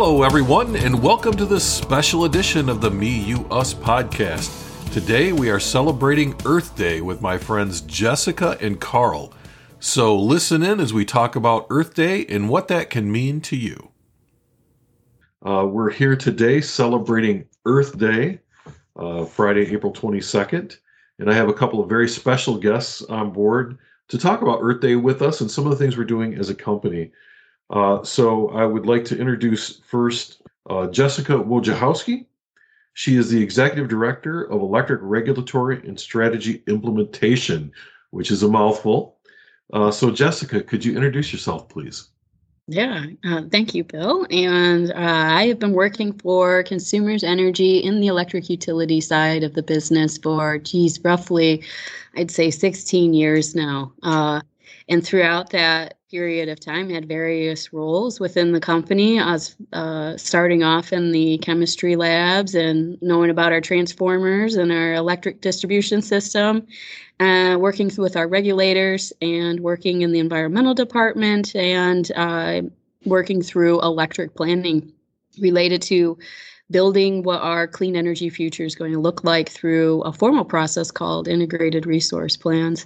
Hello, everyone, and welcome to this special edition of the Me, You, Us podcast. Today we are celebrating Earth Day with my friends Jessica and Carl. So listen in as we talk about Earth Day and what that can mean to you. Uh, we're here today celebrating Earth Day, uh, Friday, April 22nd, and I have a couple of very special guests on board to talk about Earth Day with us and some of the things we're doing as a company. Uh, so I would like to introduce first uh, Jessica Wojciechowski. She is the Executive Director of Electric Regulatory and Strategy Implementation, which is a mouthful. Uh, so, Jessica, could you introduce yourself, please? Yeah, uh, thank you, Bill. And uh, I have been working for Consumers Energy in the electric utility side of the business for, geez, roughly, I'd say 16 years now. Uh, and throughout that period of time had various roles within the company. I was uh, starting off in the chemistry labs and knowing about our transformers and our electric distribution system, uh, working with our regulators and working in the environmental department and uh, working through electric planning related to building what our clean energy future is going to look like through a formal process called integrated resource plans.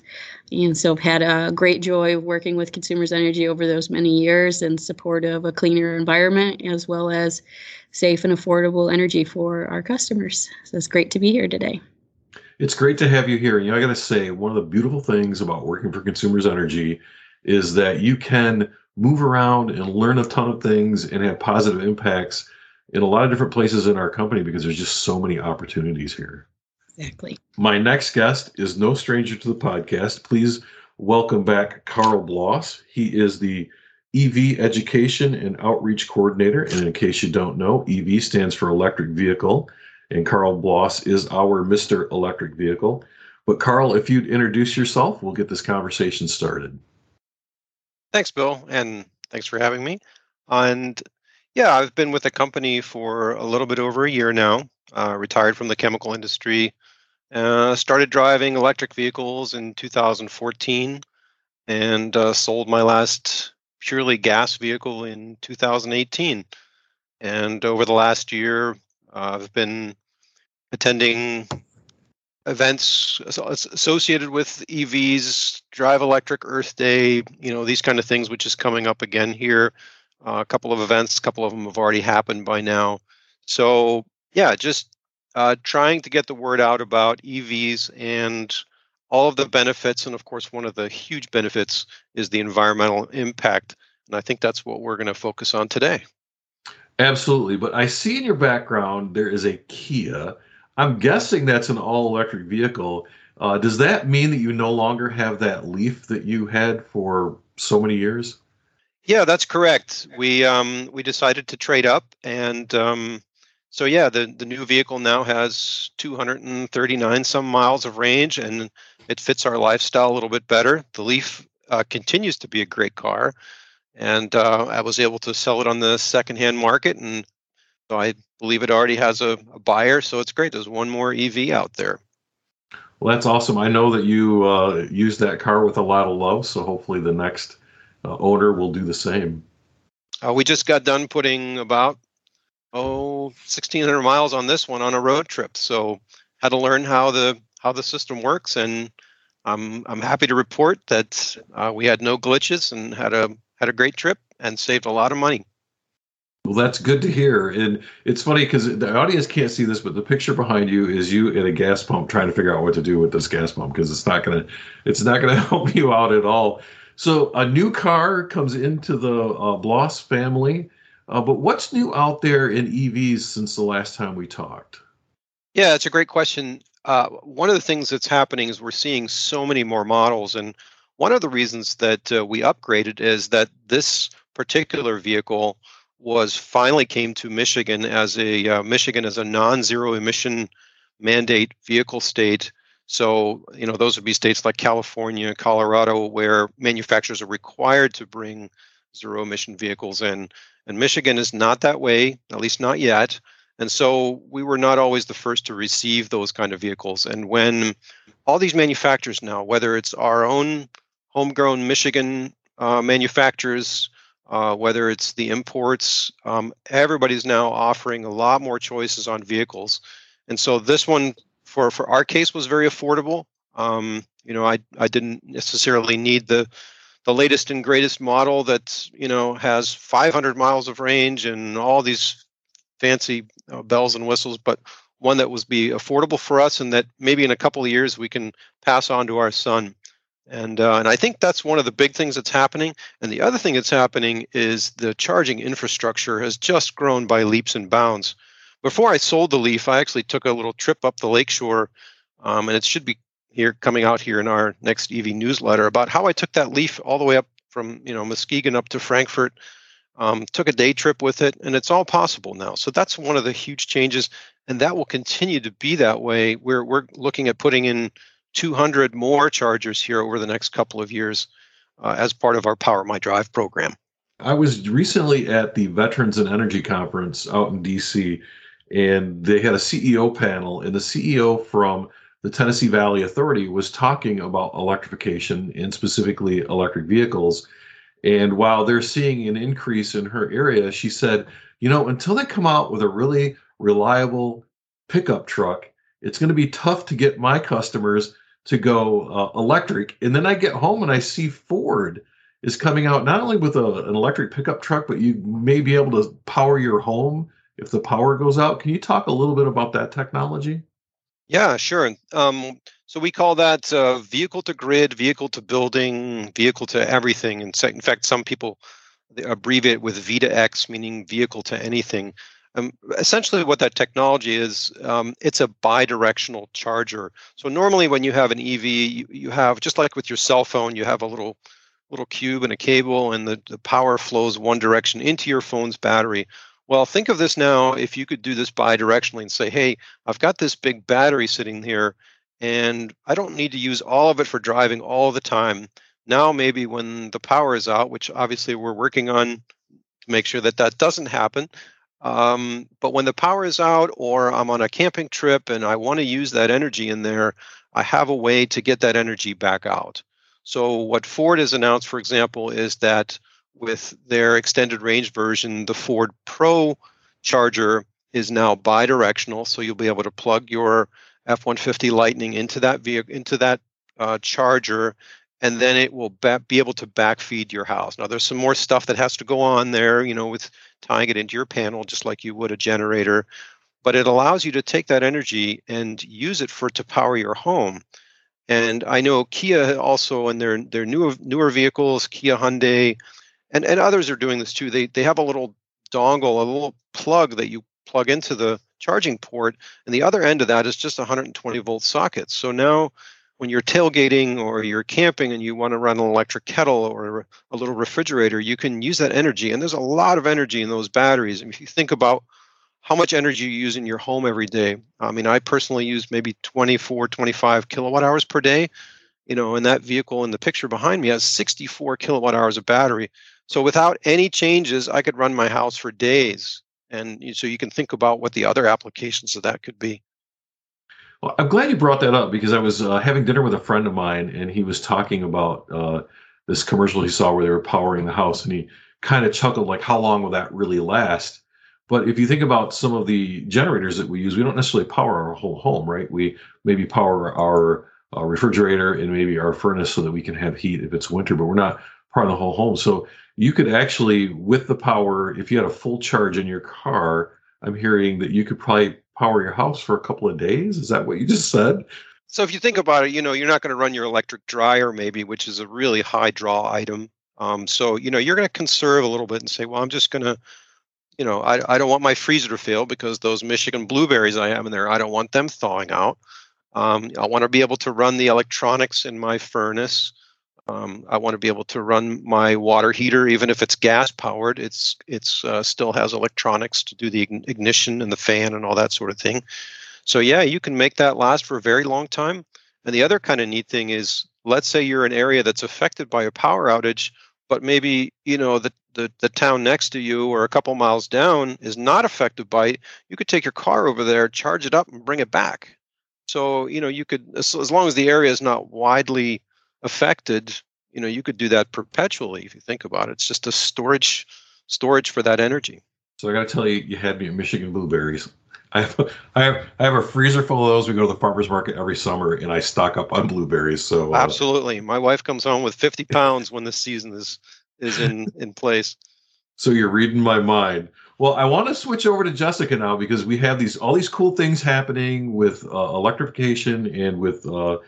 And so I've had a great joy working with Consumers Energy over those many years in support of a cleaner environment as well as safe and affordable energy for our customers. So it's great to be here today. It's great to have you here. You know, I got to say, one of the beautiful things about working for Consumers Energy is that you can move around and learn a ton of things and have positive impacts in a lot of different places in our company because there's just so many opportunities here. Exactly. My next guest is no stranger to the podcast. Please welcome back Carl Bloss. He is the EV Education and Outreach Coordinator. And in case you don't know, EV stands for electric vehicle, and Carl Bloss is our Mr. Electric Vehicle. But Carl, if you'd introduce yourself, we'll get this conversation started. Thanks, Bill, and thanks for having me. And yeah, I've been with the company for a little bit over a year now. Uh, retired from the chemical industry. Uh, started driving electric vehicles in 2014, and uh, sold my last purely gas vehicle in 2018. And over the last year, I've been attending events associated with EVs, Drive Electric Earth Day, you know, these kind of things, which is coming up again here uh, a couple of events, a couple of them have already happened by now. So, yeah, just uh, trying to get the word out about EVs and all of the benefits. And of course, one of the huge benefits is the environmental impact. And I think that's what we're going to focus on today. Absolutely. But I see in your background there is a Kia. I'm guessing that's an all electric vehicle. Uh, does that mean that you no longer have that Leaf that you had for so many years? Yeah, that's correct. We um, we decided to trade up, and um, so yeah, the the new vehicle now has 239 some miles of range, and it fits our lifestyle a little bit better. The Leaf uh, continues to be a great car, and uh, I was able to sell it on the secondhand market, and so I believe it already has a, a buyer. So it's great. There's one more EV out there. Well, that's awesome. I know that you uh, use that car with a lot of love, so hopefully the next uh, owner will do the same. Uh, we just got done putting about oh 1600 miles on this one on a road trip, so had to learn how the how the system works, and I'm I'm happy to report that uh, we had no glitches and had a had a great trip and saved a lot of money. Well, that's good to hear. And it's funny because the audience can't see this, but the picture behind you is you at a gas pump trying to figure out what to do with this gas pump because it's not gonna it's not gonna help you out at all. So a new car comes into the uh, Bloss family. Uh, but what's new out there in EVs since the last time we talked? Yeah, it's a great question. Uh, one of the things that's happening is we're seeing so many more models, and one of the reasons that uh, we upgraded is that this particular vehicle was finally came to Michigan as a uh, Michigan as a non-zero emission mandate vehicle state so, you know, those would be states like California, Colorado, where manufacturers are required to bring zero emission vehicles in. And Michigan is not that way, at least not yet. And so we were not always the first to receive those kind of vehicles. And when all these manufacturers now, whether it's our own homegrown Michigan uh, manufacturers uh, whether it's the imports. Um, everybody's now offering a lot more choices on vehicles, and so this one for for our case was very affordable. Um, you know, I I didn't necessarily need the the latest and greatest model that you know has 500 miles of range and all these fancy uh, bells and whistles, but one that was be affordable for us and that maybe in a couple of years we can pass on to our son. And uh, and I think that's one of the big things that's happening. And the other thing that's happening is the charging infrastructure has just grown by leaps and bounds. Before I sold the Leaf, I actually took a little trip up the lakeshore, um, and it should be here coming out here in our next EV newsletter about how I took that Leaf all the way up from you know Muskegon up to Frankfort. Um, took a day trip with it, and it's all possible now. So that's one of the huge changes, and that will continue to be that way. We're we're looking at putting in 200 more chargers here over the next couple of years uh, as part of our Power My Drive program. I was recently at the Veterans and Energy Conference out in DC, and they had a CEO panel, and the CEO from the Tennessee Valley Authority was talking about electrification and specifically electric vehicles. And while they're seeing an increase in her area, she said, you know, until they come out with a really reliable pickup truck, it's going to be tough to get my customers to go uh, electric. And then I get home and I see Ford is coming out not only with a, an electric pickup truck, but you may be able to power your home if the power goes out. Can you talk a little bit about that technology? Yeah, sure. Um, so we call that uh, vehicle to grid, vehicle to building, vehicle to everything. And in fact, some people abbreviate with V to X, meaning vehicle to anything. Um, essentially, what that technology is, um, it's a bidirectional charger. So normally, when you have an EV, you, you have just like with your cell phone, you have a little little cube and a cable, and the, the power flows one direction into your phone's battery. Well, think of this now. If you could do this bidirectionally and say, "Hey, I've got this big battery sitting here, and I don't need to use all of it for driving all the time." Now, maybe when the power is out, which obviously we're working on to make sure that that doesn't happen, um, but when the power is out or I'm on a camping trip and I want to use that energy in there, I have a way to get that energy back out. So, what Ford has announced, for example, is that with their extended range version, the Ford Pro charger is now bidirectional. So, you'll be able to plug your F 150 Lightning into that vehicle, into that uh, charger and then it will ba- be able to backfeed your house. Now, there's some more stuff that has to go on there, you know, with tying it into your panel, just like you would a generator. But it allows you to take that energy and use it for to power your home. And I know Kia also in their their newer newer vehicles, Kia Hyundai, and, and others are doing this too. They they have a little dongle, a little plug that you plug into the charging port, and the other end of that is just 120 volt socket. So now when you're tailgating or you're camping and you want to run an electric kettle or a little refrigerator, you can use that energy. And there's a lot of energy in those batteries. And if you think about how much energy you use in your home every day, I mean, I personally use maybe 24, 25 kilowatt hours per day. You know, and that vehicle in the picture behind me has 64 kilowatt hours of battery. So without any changes, I could run my house for days. And so you can think about what the other applications of that could be. Well, I'm glad you brought that up because I was uh, having dinner with a friend of mine and he was talking about uh, this commercial he saw where they were powering the house and he kind of chuckled like, how long will that really last? But if you think about some of the generators that we use, we don't necessarily power our whole home, right? We maybe power our uh, refrigerator and maybe our furnace so that we can have heat if it's winter, but we're not powering the whole home. So you could actually, with the power, if you had a full charge in your car, I'm hearing that you could probably power your house for a couple of days. Is that what you just said? So if you think about it, you know, you're not going to run your electric dryer maybe, which is a really high draw item. Um, so you know, you're going to conserve a little bit and say, well, I'm just going to, you know, I, I don't want my freezer to fail because those Michigan blueberries I have in there, I don't want them thawing out. Um, I want to be able to run the electronics in my furnace. Um, I want to be able to run my water heater, even if it's gas powered. It's it's uh, still has electronics to do the ignition and the fan and all that sort of thing. So yeah, you can make that last for a very long time. And the other kind of neat thing is, let's say you're in an area that's affected by a power outage, but maybe you know the the, the town next to you or a couple miles down is not affected by it. You could take your car over there, charge it up, and bring it back. So you know you could as, as long as the area is not widely affected, you know you could do that perpetually if you think about it. It's just a storage storage for that energy. So I got to tell you, you had me at Michigan blueberries. I have, I have I have a freezer full of those. We go to the farmers market every summer, and I stock up on blueberries. So uh, absolutely, my wife comes home with 50 pounds when the season is is in in place. So you're reading my mind. Well, I want to switch over to Jessica now because we have these all these cool things happening with uh, electrification and with uh,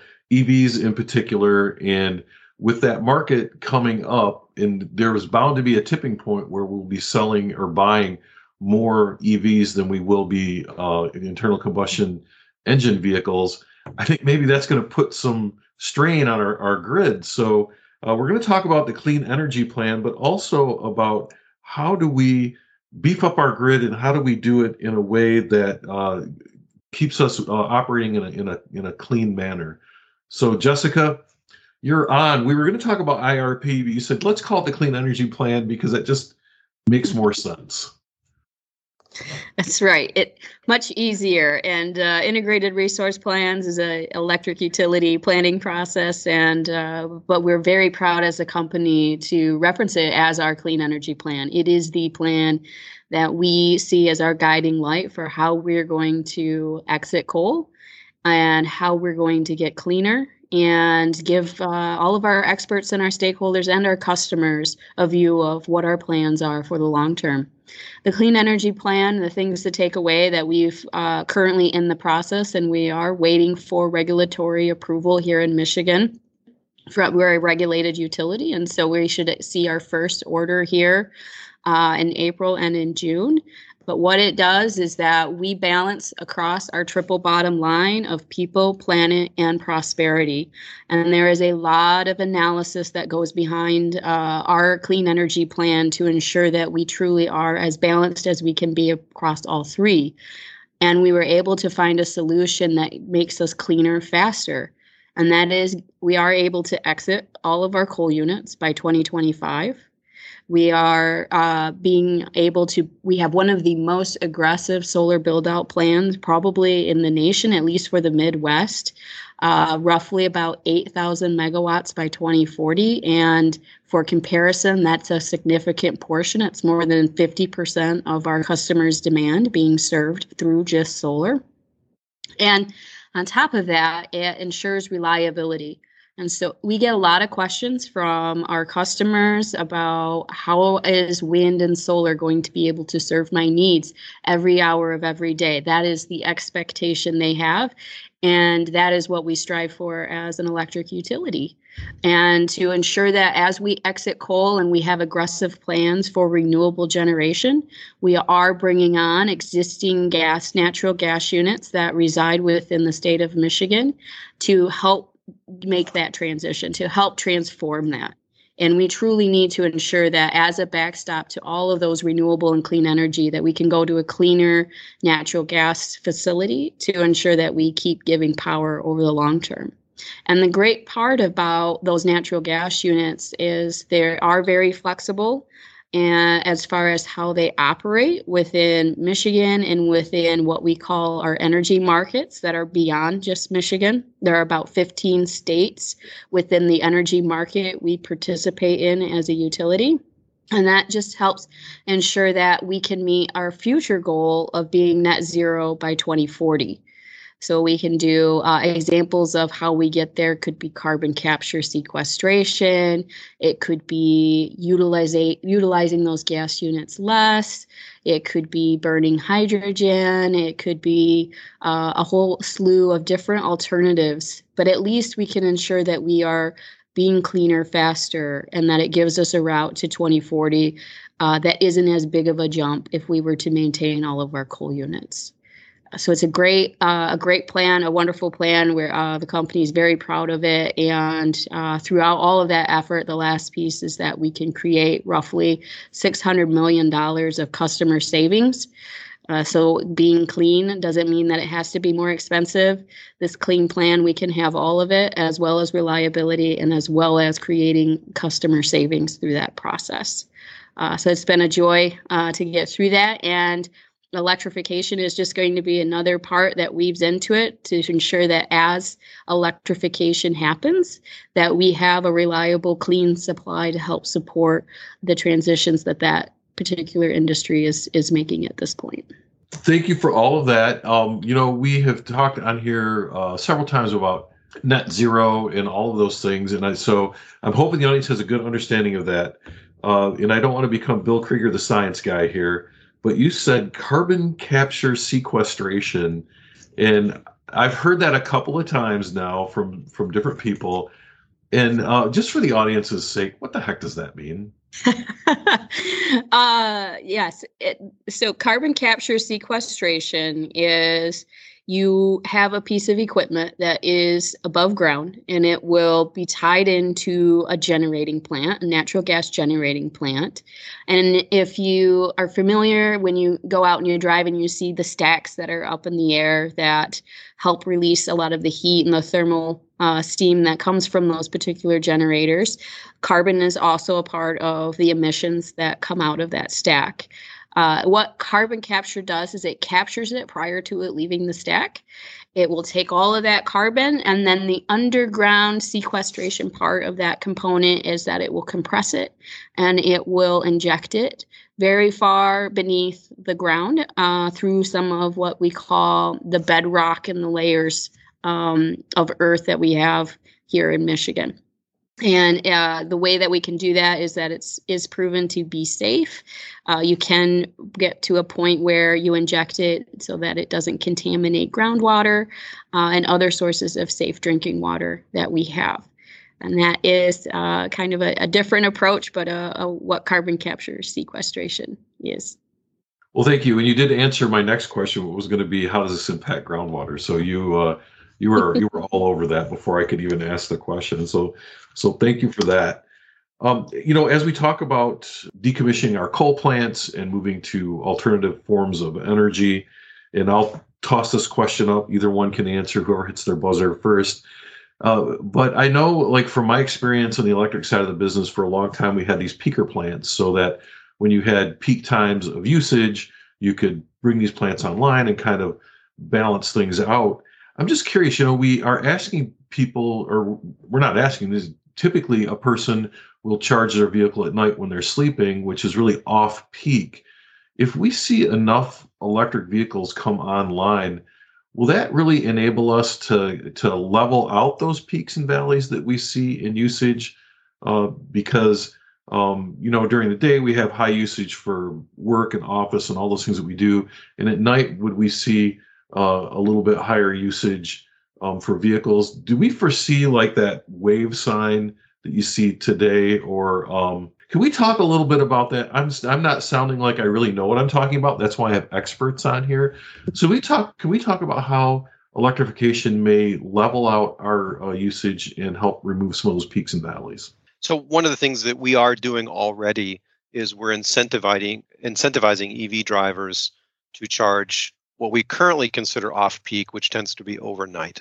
EVs in particular, and with that market coming up, and there was bound to be a tipping point where we'll be selling or buying more EVs than we will be uh, internal combustion engine vehicles. I think maybe that's going to put some strain on our, our grid. So uh, we're going to talk about the clean energy plan, but also about how do we beef up our grid and how do we do it in a way that uh, keeps us uh, operating in a, in a in a clean manner. So Jessica, you're on. We were going to talk about IRP, but you said let's call it the clean energy plan because it just makes more sense. That's right. It much easier and uh, integrated resource plans is a electric utility planning process, and uh, but we're very proud as a company to reference it as our clean energy plan. It is the plan that we see as our guiding light for how we're going to exit coal and how we're going to get cleaner and give uh, all of our experts and our stakeholders and our customers a view of what our plans are for the long term. The clean energy plan, the things to take away that we've uh, currently in the process, and we are waiting for regulatory approval here in Michigan. For, we're a regulated utility, and so we should see our first order here uh, in April and in June. But what it does is that we balance across our triple bottom line of people, planet, and prosperity. And there is a lot of analysis that goes behind uh, our clean energy plan to ensure that we truly are as balanced as we can be across all three. And we were able to find a solution that makes us cleaner faster. And that is, we are able to exit all of our coal units by 2025 we are uh, being able to, we have one of the most aggressive solar build out plans probably in the nation, at least for the Midwest. Uh, roughly about 8,000 megawatts by 2040. And for comparison, that's a significant portion. It's more than 50% of our customers' demand being served through just solar. And on top of that, it ensures reliability. And so we get a lot of questions from our customers about how is wind and solar going to be able to serve my needs every hour of every day. That is the expectation they have. And that is what we strive for as an electric utility. And to ensure that as we exit coal and we have aggressive plans for renewable generation, we are bringing on existing gas, natural gas units that reside within the state of Michigan to help make that transition, to help transform that. And we truly need to ensure that as a backstop to all of those renewable and clean energy, that we can go to a cleaner natural gas facility to ensure that we keep giving power over the long term. And the great part about those natural gas units is they are very flexible and as far as how they operate within Michigan and within what we call our energy markets that are beyond just Michigan. There are about 15 states within the energy market we participate in as a utility. And that just helps ensure that we can meet our future goal of being net zero by 2040. So we can do uh, examples of how we get there could be carbon capture sequestration. It could be utilizing utilizing those gas units less. It could be burning hydrogen. It could be uh, a whole slew of different alternatives. But at least we can ensure that we are being cleaner faster and that it gives us a route to 2040 uh, that isn't as big of a jump if we were to maintain all of our coal units so it's a great uh, a great plan a wonderful plan where uh, the company is very proud of it. And uh, throughout all of that effort the last piece is that we can create roughly 600 million dollars of customer savings. Uh, so being clean doesn't mean that it has to be more expensive. This clean plan we can have all of it as well as reliability and as well as creating customer savings through that process. Uh, so it's been a joy uh, to get through that. And electrification is just going to be another part that weaves into it to ensure that as electrification happens that we have a reliable clean supply to help support the transitions that that particular industry is is making at this point. Thank you for all of that. Um, you know we have talked on here uh, several times about net zero and all of those things and I, so i'm hoping the audience has a good understanding of that. Uh, and i don't want to become bill krieger the science guy here but you said carbon capture sequestration. And i've heard that a couple of times now from from different people. And uh, just for the audience's sake what the heck does that mean? Uh, yes it, so carbon capture sequestration is you have a piece of equipment that is above ground and it will be tied into a generating plant, a natural gas generating plant. And if you are familiar, when you go out and you drive and you see the stacks that are up in the air that help release a lot of the heat and the thermal uh, steam that comes from those particular generators, carbon is also a part of the emissions that come out of that stack. Uh, what carbon capture does is it captures it prior to it leaving the stack. It will take all of that carbon, and then the underground sequestration part of that component is that it will compress it and it will inject it very far beneath the ground uh, through some of what we call the bedrock and the layers um, of earth that we have here in Michigan and uh, the way that we can do that is that it's is proven to be safe. Uh, you can get to a point where you inject it so that it doesn't contaminate groundwater uh, and other sources of safe drinking water that we have. And that is uh, kind of a, a, different approach, but uh, a, what carbon capture sequestration is. Well, thank you. And you did answer my next question, what was going to be how does this impact groundwater? So you uh, you were you were all over that before I could even ask the question. So so thank you for that. Um, you know, as we talk about decommissioning our coal plants and moving to alternative forms of energy, and I'll toss this question up. Either one can answer. Whoever hits their buzzer first. Uh, but I know, like from my experience on the electric side of the business, for a long time we had these peaker plants, so that when you had peak times of usage, you could bring these plants online and kind of balance things out. I'm just curious. You know, we are asking people, or we're not asking. This typically a person will charge their vehicle at night when they're sleeping, which is really off peak. If we see enough electric vehicles come online, will that really enable us to to level out those peaks and valleys that we see in usage? Uh, because um, you know during the day we have high usage for work and office and all those things that we do, and at night would we see uh, a little bit higher usage um, for vehicles. Do we foresee like that wave sign that you see today, or um, can we talk a little bit about that? I'm I'm not sounding like I really know what I'm talking about. That's why I have experts on here. So we talk. Can we talk about how electrification may level out our uh, usage and help remove some of those peaks and valleys? So one of the things that we are doing already is we're incentivizing incentivizing EV drivers to charge what we currently consider off peak, which tends to be overnight,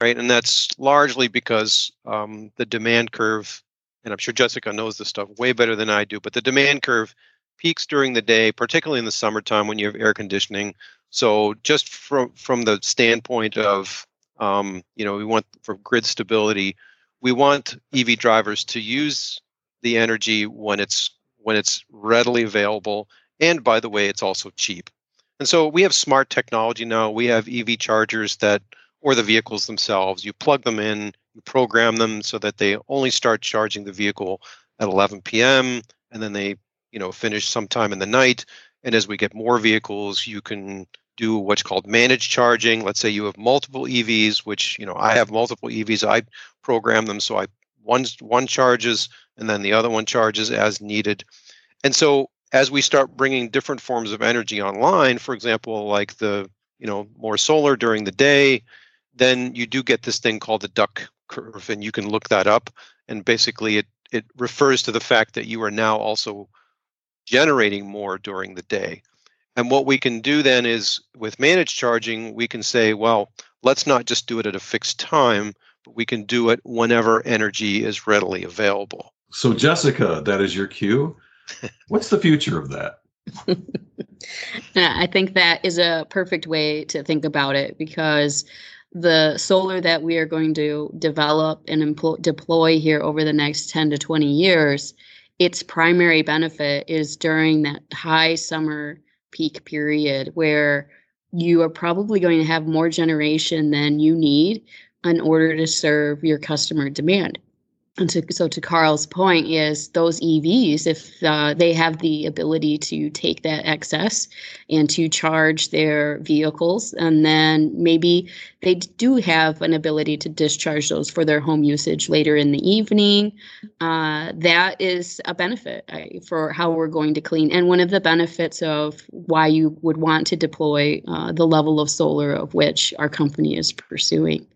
right? And that's largely because um, the demand curve, and I'm sure Jessica knows this stuff way better than I do, but the demand curve peaks during the day, particularly in the summertime when you have air conditioning. So just from from the standpoint of um, you know we want for grid stability, we want EV drivers to use the energy when it's when it's readily available, and by the way, it's also cheap. And so we have smart technology now. We have EV chargers that, or the vehicles themselves, you plug them in, you program them so that they only start charging the vehicle at 11 p.m. and then they, you know, finish sometime in the night. And as we get more vehicles, you can do what's called managed charging. Let's say you have multiple EVs, which you know I have multiple EVs. I program them so I one one charges and then the other one charges as needed. And so as we start bringing different forms of energy online, for example, like the you know more solar during the day, then you do get this thing called the duck curve, and you can look that up. And basically, it it refers to the fact that you are now also generating more during the day. And what we can do then is with managed charging, we can say, well, let's not just do it at a fixed time, but we can do it whenever energy is readily available. So, Jessica, that is your cue. What's the future of that? I think that is a perfect way to think about it because the solar that we are going to develop and deploy here over the next 10 to 20 years, its primary benefit is during that high summer peak period where you are probably going to have more generation than you need in order to serve your customer demand and to, so to Carl's point is those EVs, if uh, they have the ability to take that excess and to charge their vehicles, and then maybe they do have an ability to discharge those for their home usage later in the evening. Uh, that is a benefit for how we're going to clean. And one of the benefits of why you would want to deploy uh, the level of solar of which our company is pursuing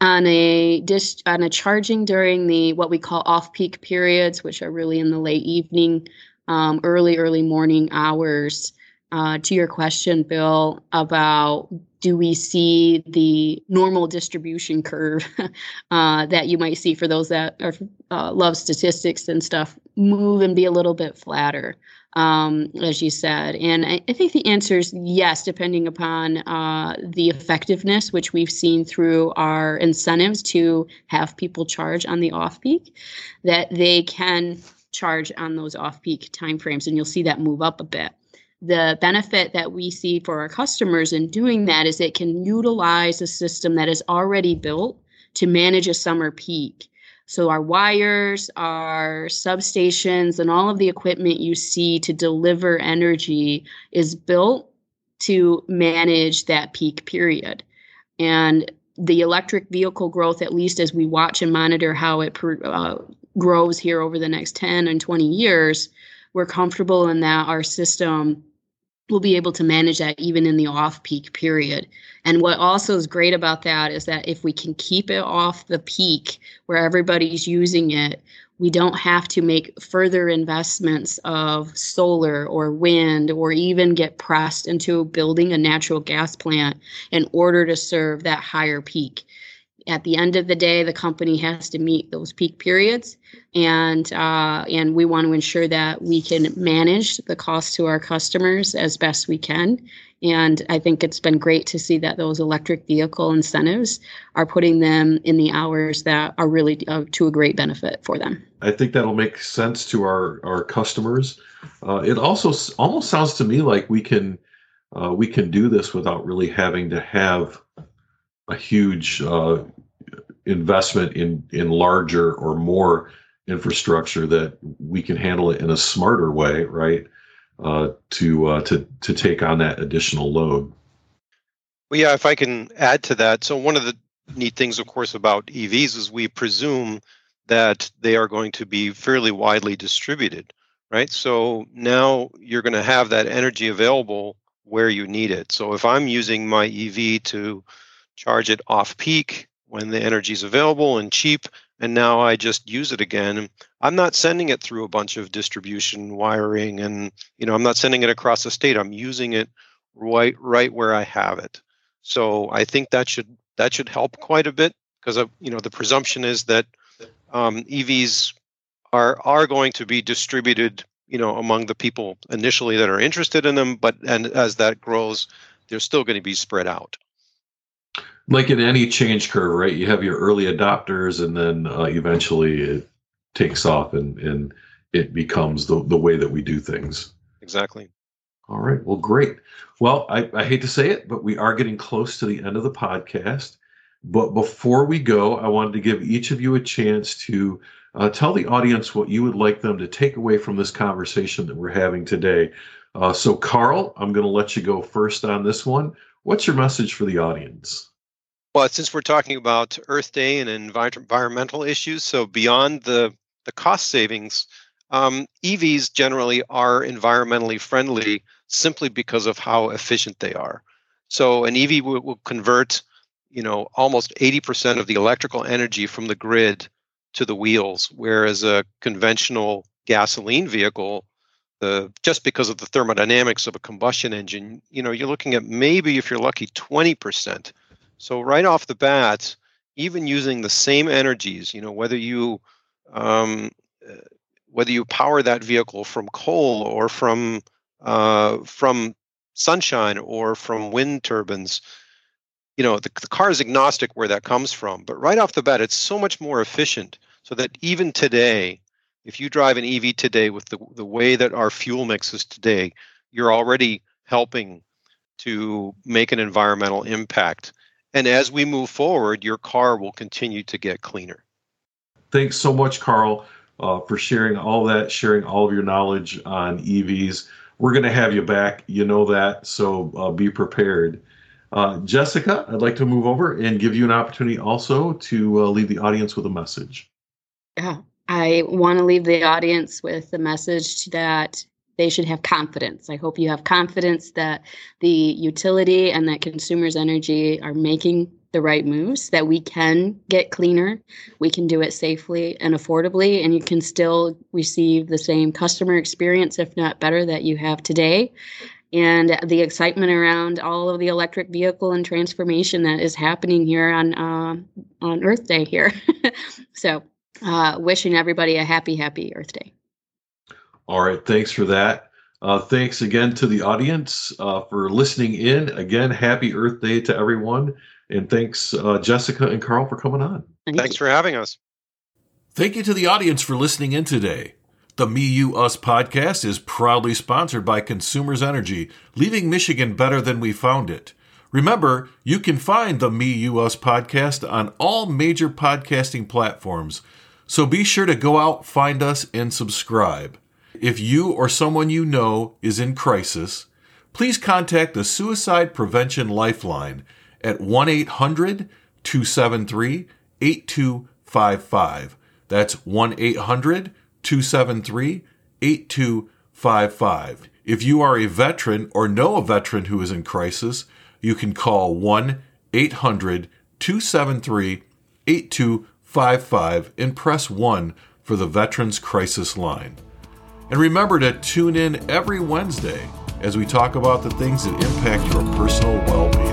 on a dish on a charging during the what we call off-peak periods, which are really in the late evening, um, early early morning hours. Uh, to your question, Bill, about do we see the normal distribution curve uh, that you might see for those that are, uh, love statistics and stuff move and be a little bit flatter? Um, as you said. And I, I, think the answer is yes, depending upon uh, the effectiveness, which we've seen through our incentives to have people charge on the off peak, that they can charge on those off peak timeframes, and you'll see that move up a bit. The benefit that we see for our customers in doing that is it can utilize a system that is already built to manage a summer peak so, our wires, our substations, and all of the equipment you see to deliver energy is built to manage that peak period. And the electric vehicle growth, at least as we watch and monitor how it uh, grows here over the next 10 and 20 years, we're comfortable in that our system we'll be able to manage that even in the off peak period. And what also is great about that is that if we can keep it off the peak where everybody's using it, we don't have to make further investments of solar or wind or even get pressed into building a natural gas plant in order to serve that higher peak at the end of the day, the company has to meet those peak periods, and uh, and we want to ensure that we can manage the cost to our customers as best we can. And I think it's been great to see that those electric vehicle incentives are putting them in the hours that are really uh, to a great benefit for them. I think that'll make sense to our our customers. Uh, it also almost sounds to me like we can uh, we can do this without really having to have a huge uh, investment in in larger or more infrastructure that we can handle it in a smarter way, right? Uh, to uh, to to take on that additional load. Well, yeah, if I can add to that, so one of the neat things, of course, about EVs is we presume that they are going to be fairly widely distributed, right? So now you're going to have that energy available where you need it. So if I'm using my EV to charge it off peak when the energy is available and cheap, and now I just use it again. I'm not sending it through a bunch of distribution wiring, and you know I'm not sending it across the state. I'm using it right right where I have it. So I think that should that should help quite a bit because you know the presumption is that um, EVs are are going to be distributed you know among the people initially that are interested in them, but and as that grows, they're still going to be spread out like in any change curve, right? You have your early adopters, and then uh, eventually it takes off, and and it becomes the the way that we do things. Exactly. All right. Well, great. Well, I, I hate to say it, but we are getting close to the end of the podcast. But before we go, I wanted to give each of you a chance to uh, tell the audience what you would like them to take away from this conversation that we're having today. Uh, so, Carl, I'm going to let you go first on this one. What's your message for the audience? Well, since we're talking about Earth Day and environmental issues, so beyond the, the cost savings, um, EVs generally are environmentally friendly simply because of how efficient they are. So an EV will, will convert, you know, almost 80% of the electrical energy from the grid to the wheels, whereas a conventional gasoline vehicle, the just because of the thermodynamics of a combustion engine, you know, you're looking at maybe if you're lucky 20% so right off the bat, even using the same energies, you know, whether you um, uh, whether you power that vehicle from coal or from uh, from sunshine or from wind turbines, you know, the, the car is agnostic where that comes from. But right off the bat, it's so much more efficient so that even today, if you drive an EV today with the, the way that our fuel mix is today, you're already helping to make an environmental impact. And as we move forward, your car will continue to get cleaner. Thanks so much, Carl, uh, for sharing all that, sharing all of your knowledge on EVs. We're going to have you back. You know that. So uh, be prepared. Uh, Jessica, I'd like to move over and give you an opportunity also to uh, leave the audience with a message. Yeah, I want to leave the audience with the message that they should have confidence. I hope you have confidence that the utility and that Consumers Energy are making the right moves, that we can get cleaner, we can do it safely and affordably, and you can still receive the same customer experience, if not better, that you have today. And the excitement around all of the electric vehicle and transformation that is happening here on uh, on Earth Day here. so, uh, wishing everybody a happy, happy Earth Day. All right, thanks for that. Uh, thanks again to the audience uh, for listening in. Again, happy Earth Day to everyone. And thanks, uh, Jessica and Carl, for coming on. Thanks for having us. Thank you to the audience for listening in today. The Me, You, Us podcast is proudly sponsored by Consumers Energy, leaving Michigan better than we found it. Remember, you can find the Me, You, Us podcast on all major podcasting platforms. So be sure to go out, find us, and subscribe. If you or someone you know is in crisis, please contact the Suicide Prevention Lifeline at 1 800 273 8255. That's 1 800 273 8255. If you are a veteran or know a veteran who is in crisis, you can call 1 800 273 8255 and press 1 for the Veterans Crisis Line. And remember to tune in every Wednesday as we talk about the things that impact your personal well being.